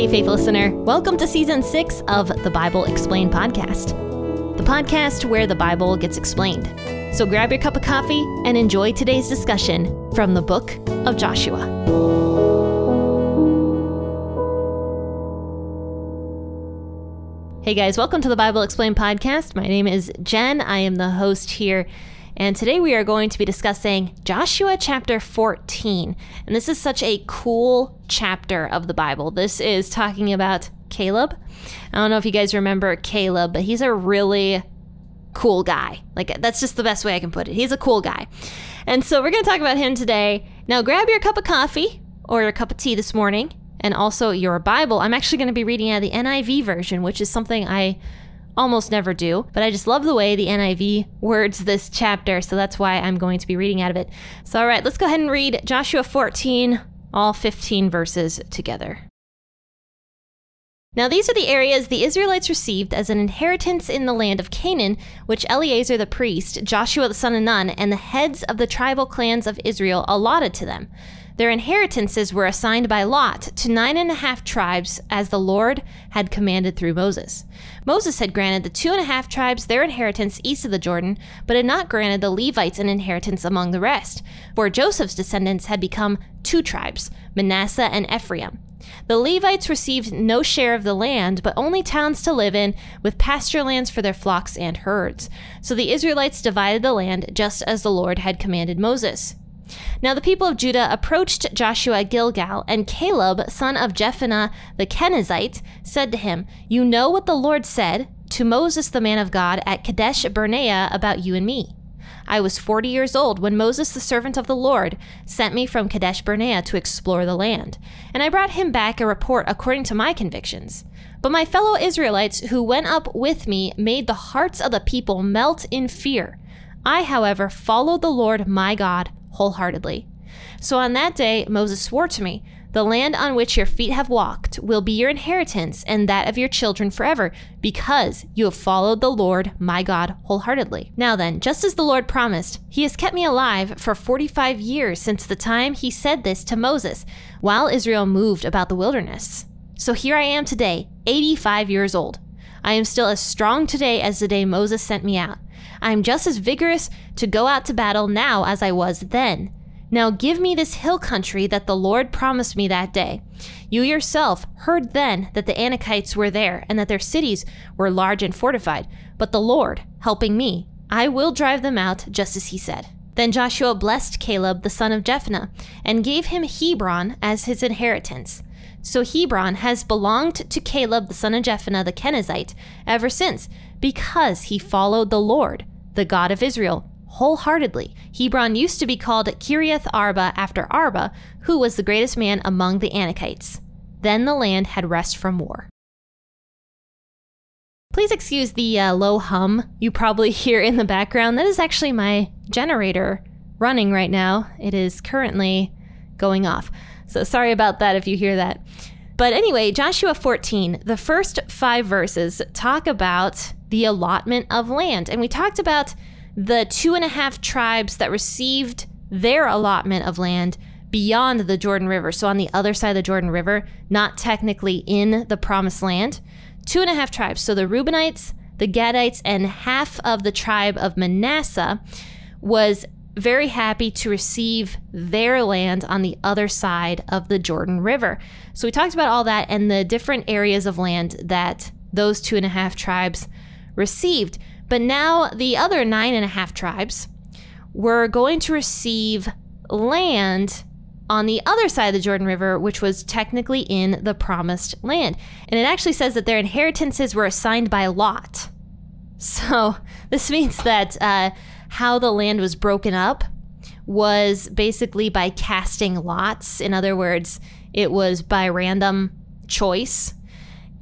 Hey, faith listener. Welcome to season six of the Bible Explained podcast, the podcast where the Bible gets explained. So grab your cup of coffee and enjoy today's discussion from the book of Joshua. Hey guys, welcome to the Bible Explained podcast. My name is Jenn. I am the host here. And today we are going to be discussing Joshua chapter 14. And this is such a cool chapter of the Bible. This is talking about Caleb. I don't know if you guys remember Caleb, but he's a really cool guy. Like, that's just the best way I can put it. He's a cool guy. And so we're going to talk about him today. Now, grab your cup of coffee or your cup of tea this morning and also your Bible. I'm actually going to be reading out the NIV version, which is something I almost never do, but I just love the way the NIV words this chapter, so that's why I'm going to be reading out of it. So, all right, let's go ahead and read Joshua 14, all 15 verses together. Now, these are the areas the Israelites received as an inheritance in the land of Canaan, which Eleazar the priest, Joshua the son of Nun, and the heads of the tribal clans of Israel allotted to them. Their inheritances were assigned by lot to nine and a half tribes, as the Lord had commanded through Moses. Moses had granted the two and a half tribes their inheritance east of the Jordan, but had not granted the Levites an inheritance among the rest, for Joseph's descendants had become two tribes, Manasseh and Ephraim. The Levites received no share of the land, but only towns to live in, with pasture lands for their flocks and herds. So the Israelites divided the land just as the Lord had commanded Moses. Now the people of Judah approached Joshua Gilgal, and Caleb, son of Jephunneh the Kenizzite, said to him, You know what the Lord said to Moses the man of God at Kadesh Barnea about you and me. I was forty years old when Moses, the servant of the Lord, sent me from Kadesh Barnea to explore the land, and I brought him back a report according to my convictions. But my fellow Israelites who went up with me made the hearts of the people melt in fear. I, however, followed the Lord my God wholeheartedly. So on that day, Moses swore to me, The land on which your feet have walked will be your inheritance and that of your children forever, because you have followed the Lord my God wholeheartedly. Now then, just as the Lord promised, he has kept me alive for 45 years since the time he said this to Moses, while Israel moved about the wilderness. So here I am today, 85 years old. I am still as strong today as the day Moses sent me out. I am just as vigorous to go out to battle now as I was then. Now give me this hill country that the Lord promised me that day. You yourself heard then that the Anakites were there and that their cities were large and fortified. But the Lord, helping me, I will drive them out just as he said. Then Joshua blessed Caleb the son of Jephunneh and gave him Hebron as his inheritance. So Hebron has belonged to Caleb the son of Jephunneh the Kenizzite ever since, because he followed the Lord, the God of Israel, wholeheartedly. Hebron used to be called Kiriath Arba after Arba, who was the greatest man among the Anakites. Then the land had rest from war. Please excuse the uh, low hum you probably hear in the background. That is actually my generator running right now. It is currently going off. So sorry about that if you hear that. But anyway, Joshua 14, the first five verses talk about the allotment of land. And we talked about the two and a half tribes that received their allotment of land beyond the Jordan River. So on the other side of the Jordan River, not technically in the promised land. Two and a half tribes. So the Reubenites, the Gadites, and half of the tribe of Manasseh was very happy to receive their land on the other side of the Jordan River. So we talked about all that and the different areas of land that those two and a half tribes received. But now the other nine and a half tribes were going to receive land on the other side of the Jordan River, which was technically in the promised land. And it actually says that their inheritances were assigned by lot. So this means that uh, how the land was broken up was basically by casting lots. In other words, it was by random choice.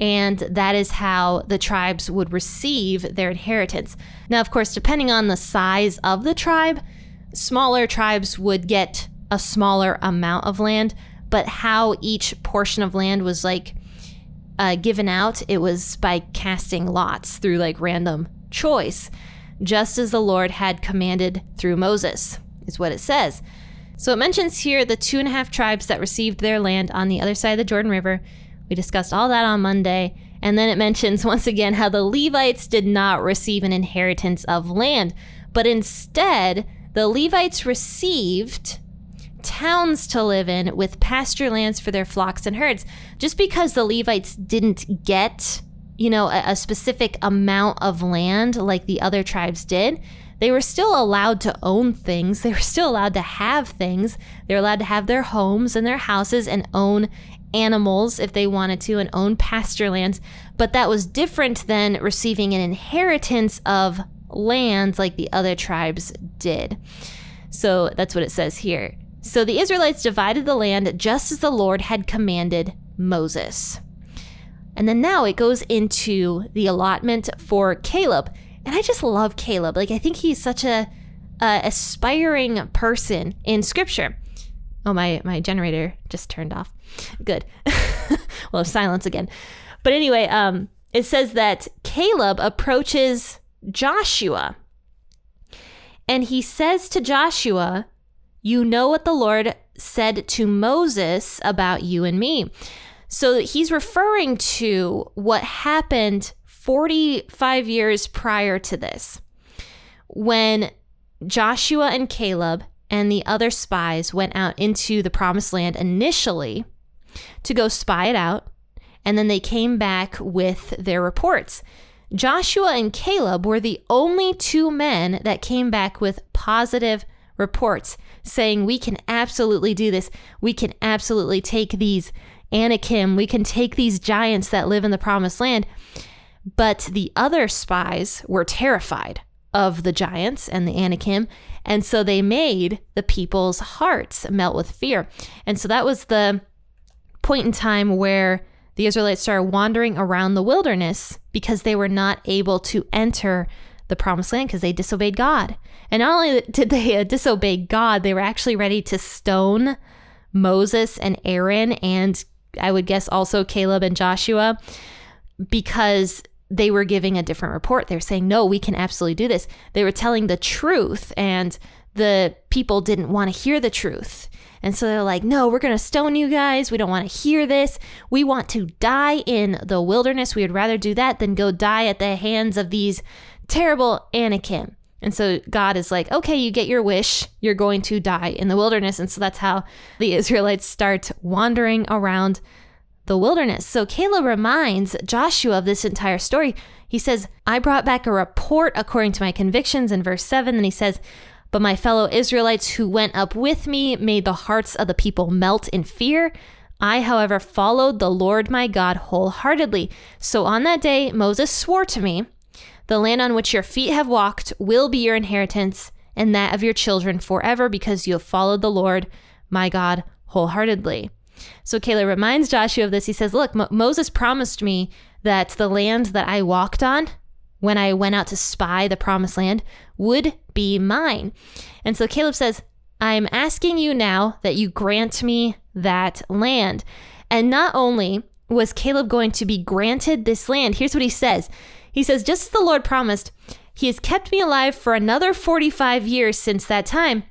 And that is how the tribes would receive their inheritance. Now, of course, depending on the size of the tribe, smaller tribes would get a smaller amount of land, but how each portion of land was like uh, given out, it was by casting lots through like random choice just as the Lord had commanded through Moses, is what it says. So it mentions here the two and a half tribes that received their land on the other side of the Jordan River We discussed all that on Monday. And then it mentions once again how the Levites did not receive an inheritance of land, but instead, the Levites received towns to live in with pasture lands for their flocks and herds. Just because the Levites didn't get, you know, a, a specific amount of land like the other tribes did, they were still allowed to own things. They were still allowed to have things. They were allowed to have their homes and their houses and own animals if they wanted to and own pasture lands. But that was different than receiving an inheritance of lands like the other tribes did. So that's what it says here. So the Israelites divided the land just as the Lord had commanded Moses. And then now it goes into the allotment for Caleb. And I just love Caleb. Like I think he's such a, a aspiring person in scripture. Oh my my generator just turned off. Good. well, silence again. But anyway, um it says that Caleb approaches Joshua. And he says to Joshua, You know what the Lord said to Moses about you and me. So he's referring to what happened 45 years prior to this when Joshua and Caleb and the other spies went out into the promised land initially to go spy it out, and then they came back with their reports. Joshua and Caleb were the only two men that came back with positive reports saying, We can absolutely do this. We can absolutely take these Anakim. We can take these giants that live in the promised land. But the other spies were terrified of the giants and the Anakim. And so they made the people's hearts melt with fear. And so that was the point in time where the Israelites started wandering around the wilderness because they were not able to enter the promised land because they disobeyed God. And not only did they uh, disobey God, they were actually ready to stone Moses and Aaron, and I would guess also Caleb and Joshua, because they were giving a different report. They were saying, no, we can absolutely do this. They were telling the truth, and the people didn't want to hear the truth. And so they're like, no, we're going to stone you guys. We don't want to hear this. We want to die in the wilderness. We would rather do that than go die at the hands of these terrible Anakim. And so God is like, okay, you get your wish. You're going to die in the wilderness. And so that's how the Israelites start wandering around the wilderness. So Caleb reminds Joshua of this entire story. He says, I brought back a report according to my convictions in verse 7. And he says, but my fellow Israelites who went up with me made the hearts of the people melt in fear. I, however, followed the Lord my God wholeheartedly. So on that day, Moses swore to me, The land on which your feet have walked will be your inheritance, and that of your children forever, because you have followed the Lord my God wholeheartedly. So Caleb reminds Joshua of this. He says, Look, Mo- Moses promised me that the land that I walked on when I went out to spy the promised land would be mine. And so Caleb says, I'm asking you now that you grant me that land. And not only was Caleb going to be granted this land, here's what he says He says, Just as the Lord promised, he has kept me alive for another 45 years since that time.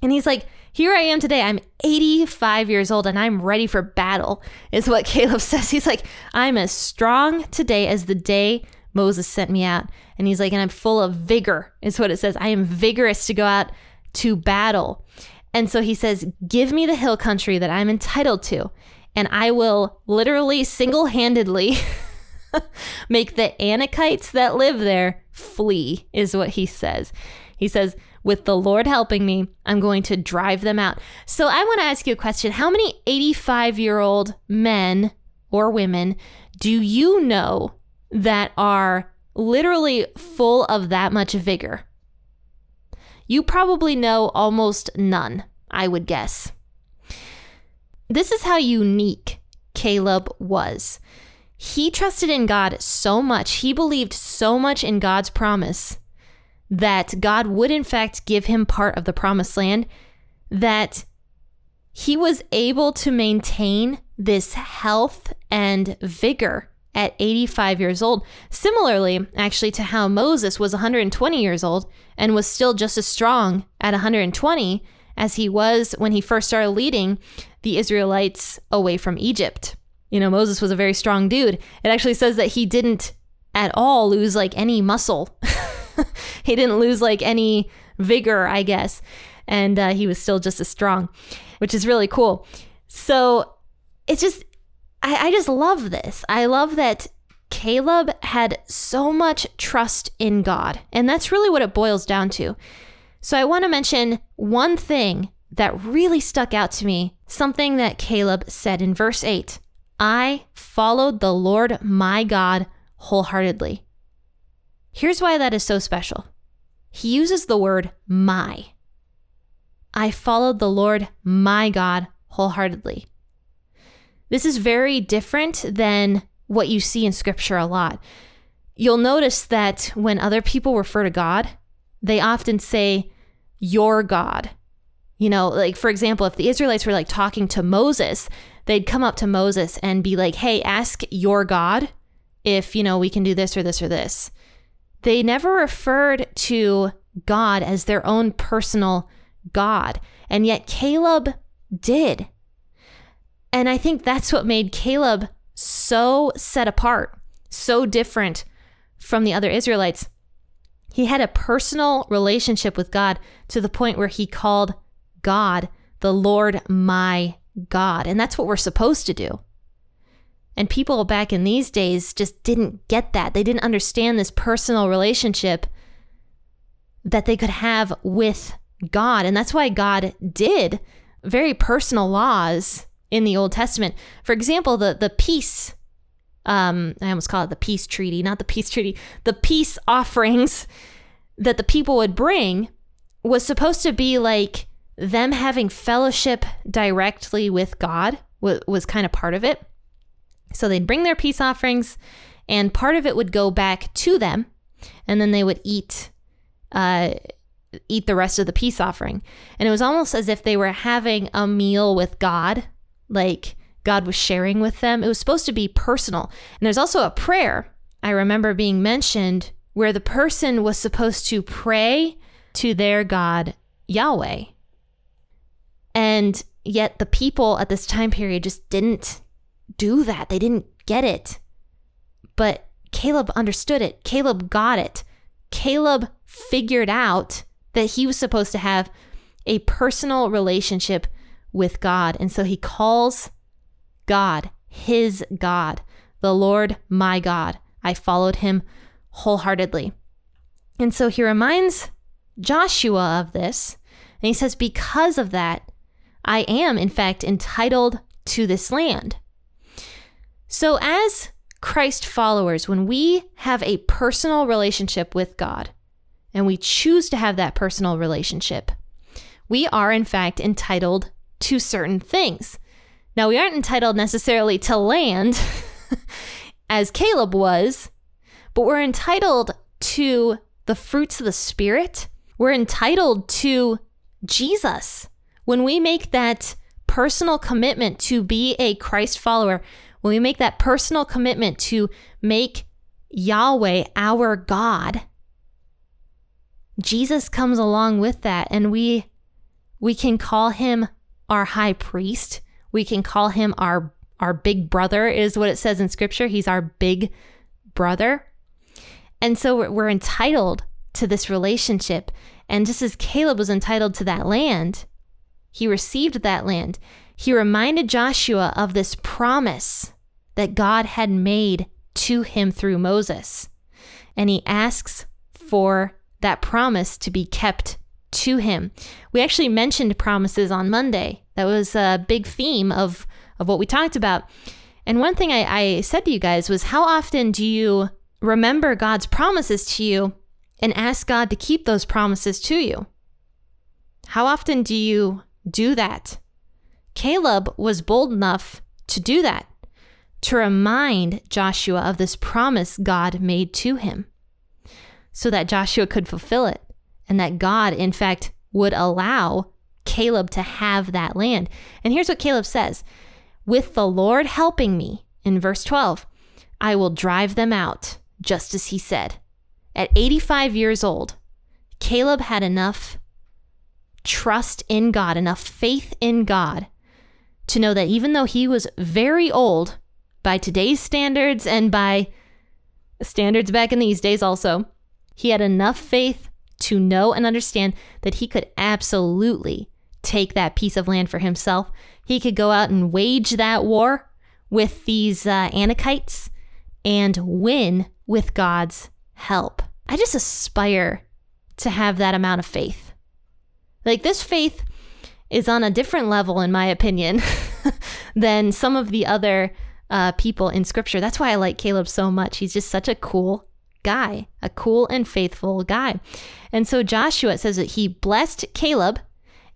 And he's like, here I am today. I'm 85 years old and I'm ready for battle, is what Caleb says. He's like, I'm as strong today as the day Moses sent me out. And he's like, and I'm full of vigor, is what it says. I am vigorous to go out to battle. And so he says, Give me the hill country that I'm entitled to, and I will literally single handedly make the Anakites that live there flee, is what he says. He says, with the Lord helping me, I'm going to drive them out. So I want to ask you a question. How many 85 year old men or women do you know that are literally full of that much vigor? You probably know almost none, I would guess. This is how unique Caleb was. He trusted in God so much, he believed so much in God's promise that God would, in fact, give him part of the promised land, that he was able to maintain this health and vigor at 85 years old. Similarly, actually, to how Moses was 120 years old and was still just as strong at 120 as he was when he first started leading the Israelites away from Egypt. You know, Moses was a very strong dude. It actually says that he didn't at all lose like any muscle. he didn't lose like any vigor, I guess. And uh, he was still just as strong, which is really cool. So it's just, I, I just love this. I love that Caleb had so much trust in God. And that's really what it boils down to. So I want to mention one thing that really stuck out to me, something that Caleb said in verse 8 I followed the Lord my God wholeheartedly. Here's why that is so special. He uses the word my. I followed the Lord my God wholeheartedly. This is very different than what you see in scripture a lot. You'll notice that when other people refer to God, they often say, Your God. You know, like for example, if the Israelites were like talking to Moses, they'd come up to Moses and be like, Hey, ask your God if, you know, we can do this or this or this. They never referred to God as their own personal God. And yet Caleb did. And I think that's what made Caleb so set apart, so different from the other Israelites. He had a personal relationship with God to the point where he called God the Lord my God. And that's what we're supposed to do. And people back in these days just didn't get that. They didn't understand this personal relationship that they could have with God. And that's why God did very personal laws in the Old Testament. For example, the, the peace, um, I almost call it the peace treaty, not the peace treaty, the peace offerings that the people would bring was supposed to be like them having fellowship directly with God, was, was kind of part of it. So they'd bring their peace offerings, and part of it would go back to them, and then they would eat uh, eat the rest of the peace offering. And it was almost as if they were having a meal with God, like God was sharing with them. It was supposed to be personal. And there's also a prayer I remember being mentioned where the person was supposed to pray to their God, Yahweh. And yet the people at this time period just didn't do that. They didn't get it. But Caleb understood it. Caleb got it. Caleb figured out that he was supposed to have a personal relationship with God. And so he calls God his God, the Lord my God. I followed him wholeheartedly. And so he reminds Joshua of this. And he says, Because of that, I am, in fact, entitled to this land. So, as Christ followers, when we have a personal relationship with God, and we choose to have that personal relationship, we are in fact entitled to certain things. Now, we aren't entitled necessarily to land as Caleb was, but we're entitled to the fruits of the Spirit. We're entitled to Jesus. When we make that personal commitment to be a Christ follower, when we make that personal commitment to make Yahweh our God, Jesus comes along with that and we we can call him our high priest. We can call him our our big brother is what it says in scripture. He's our big brother. And so we're, we're entitled to this relationship. And just as Caleb was entitled to that land, he received that land. He reminded Joshua of this promise that God had made to him through Moses. And he asks for that promise to be kept to him. We actually mentioned promises on Monday. That was a big theme of, of what we talked about. And one thing I, I said to you guys was how often do you remember God's promises to you and ask God to keep those promises to you? How often do you do that? Caleb was bold enough to do that, to remind Joshua of this promise God made to him so that Joshua could fulfill it and that God, in fact, would allow Caleb to have that land. And here's what Caleb says With the Lord helping me, in verse 12, I will drive them out, just as he said. At 85 years old, Caleb had enough trust in God, enough faith in God to know that even though he was very old, by today's standards and by standards back in these days also. He had enough faith to know and understand that he could absolutely take that piece of land for himself. He could go out and wage that war with these uh, Anakites and win with God's help. I just aspire to have that amount of faith. Like, this faith is on a different level, in my opinion, than some of the other uh, people in scripture. That's why I like Caleb so much. He's just such a cool guy, a cool and faithful guy. And so Joshua says that he blessed Caleb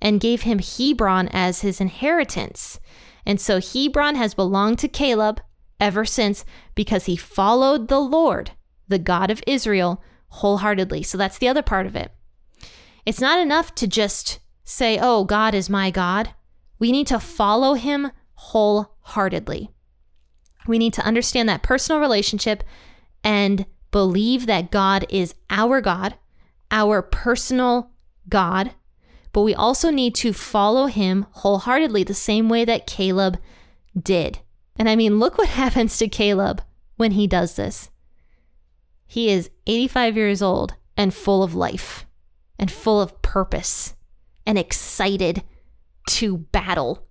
and gave him Hebron as his inheritance. And so Hebron has belonged to Caleb ever since because he followed the Lord, the God of Israel, wholeheartedly. So that's the other part of it. It's not enough to just say, oh, God is my God. We need to follow him wholeheartedly. We need to understand that personal relationship and believe that God is our God, our personal God, but we also need to follow him wholeheartedly, the same way that Caleb did. And I mean, look what happens to Caleb when he does this. He is 85 years old and full of life and full of purpose and excited to battle,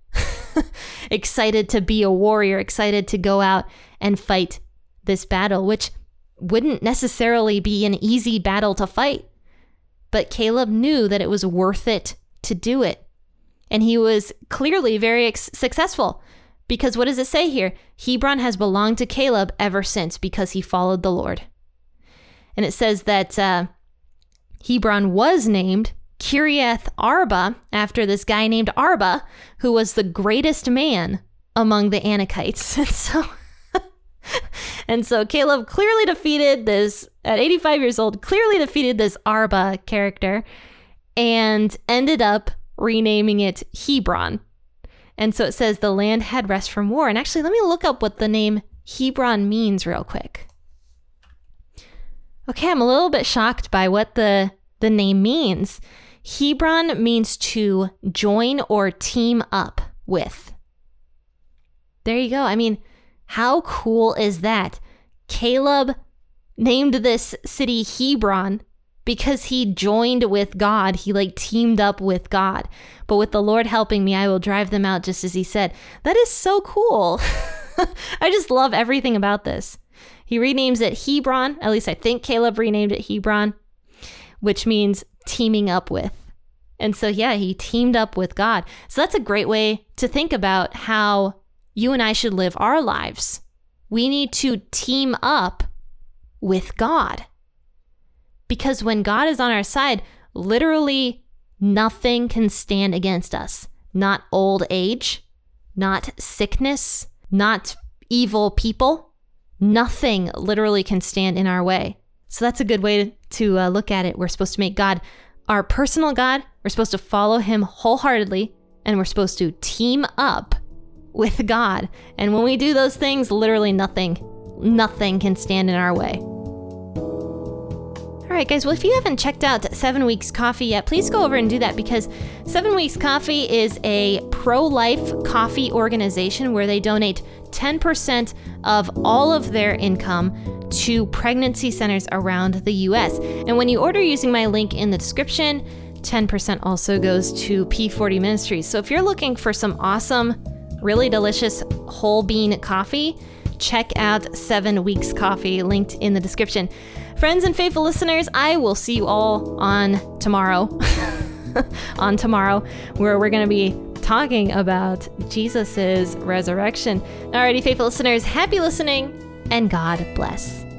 excited to be a warrior, excited to go out and fight this battle, which wouldn't necessarily be an easy battle to fight. But Caleb knew that it was worth it to do it. And he was clearly very ex- successful because what does it say here? Hebron has belonged to Caleb ever since because he followed the Lord. And it says that uh, Hebron was named Kiriath Arba after this guy named Arba, who was the greatest man among the Anakites. And so and so Caleb clearly defeated this, at 85 years old, clearly defeated this Arba character and ended up renaming it Hebron. And so it says the land had rest from war. And actually, let me look up what the name Hebron means real quick. Okay, I'm a little bit shocked by what the, the name means. Hebron means to join or team up with. There you go. I mean, how cool is that? Caleb named this city Hebron because he joined with God. He like teamed up with God. But with the Lord helping me, I will drive them out just as he said. That is so cool. I just love everything about this. He renames it Hebron. At least I think Caleb renamed it Hebron, which means teaming up with. And so, yeah, he teamed up with God. So that's a great way to think about how you and I should live our lives. We need to team up with God. Because when God is on our side, literally nothing can stand against us. Not old age, not sickness, not evil people. Nothing literally can stand in our way. So that's a good way to, uh, look at it. We're supposed to make God our personal God. We're supposed to follow him wholeheartedly, and we're supposed to team up with God. And when we do those things, literally nothing, nothing can stand in our way. All right, guys. Well, if you haven't checked out Seven Weeks Coffee yet, please go over and do that because Seven Weeks Coffee is a pro life coffee organization where they donate 10% of all of their income to pregnancy centers around the US. And when you order using my link in the description, 10% also goes to P40 Ministries. So if you're looking for some awesome really delicious whole bean coffee, check out Seven Weeks Coffee, linked in the description. Friends and faithful listeners, I will see you all on tomorrow. on tomorrow, where we're going to be talking about Jesus' resurrection. Alrighty, faithful listeners, happy listening and God bless.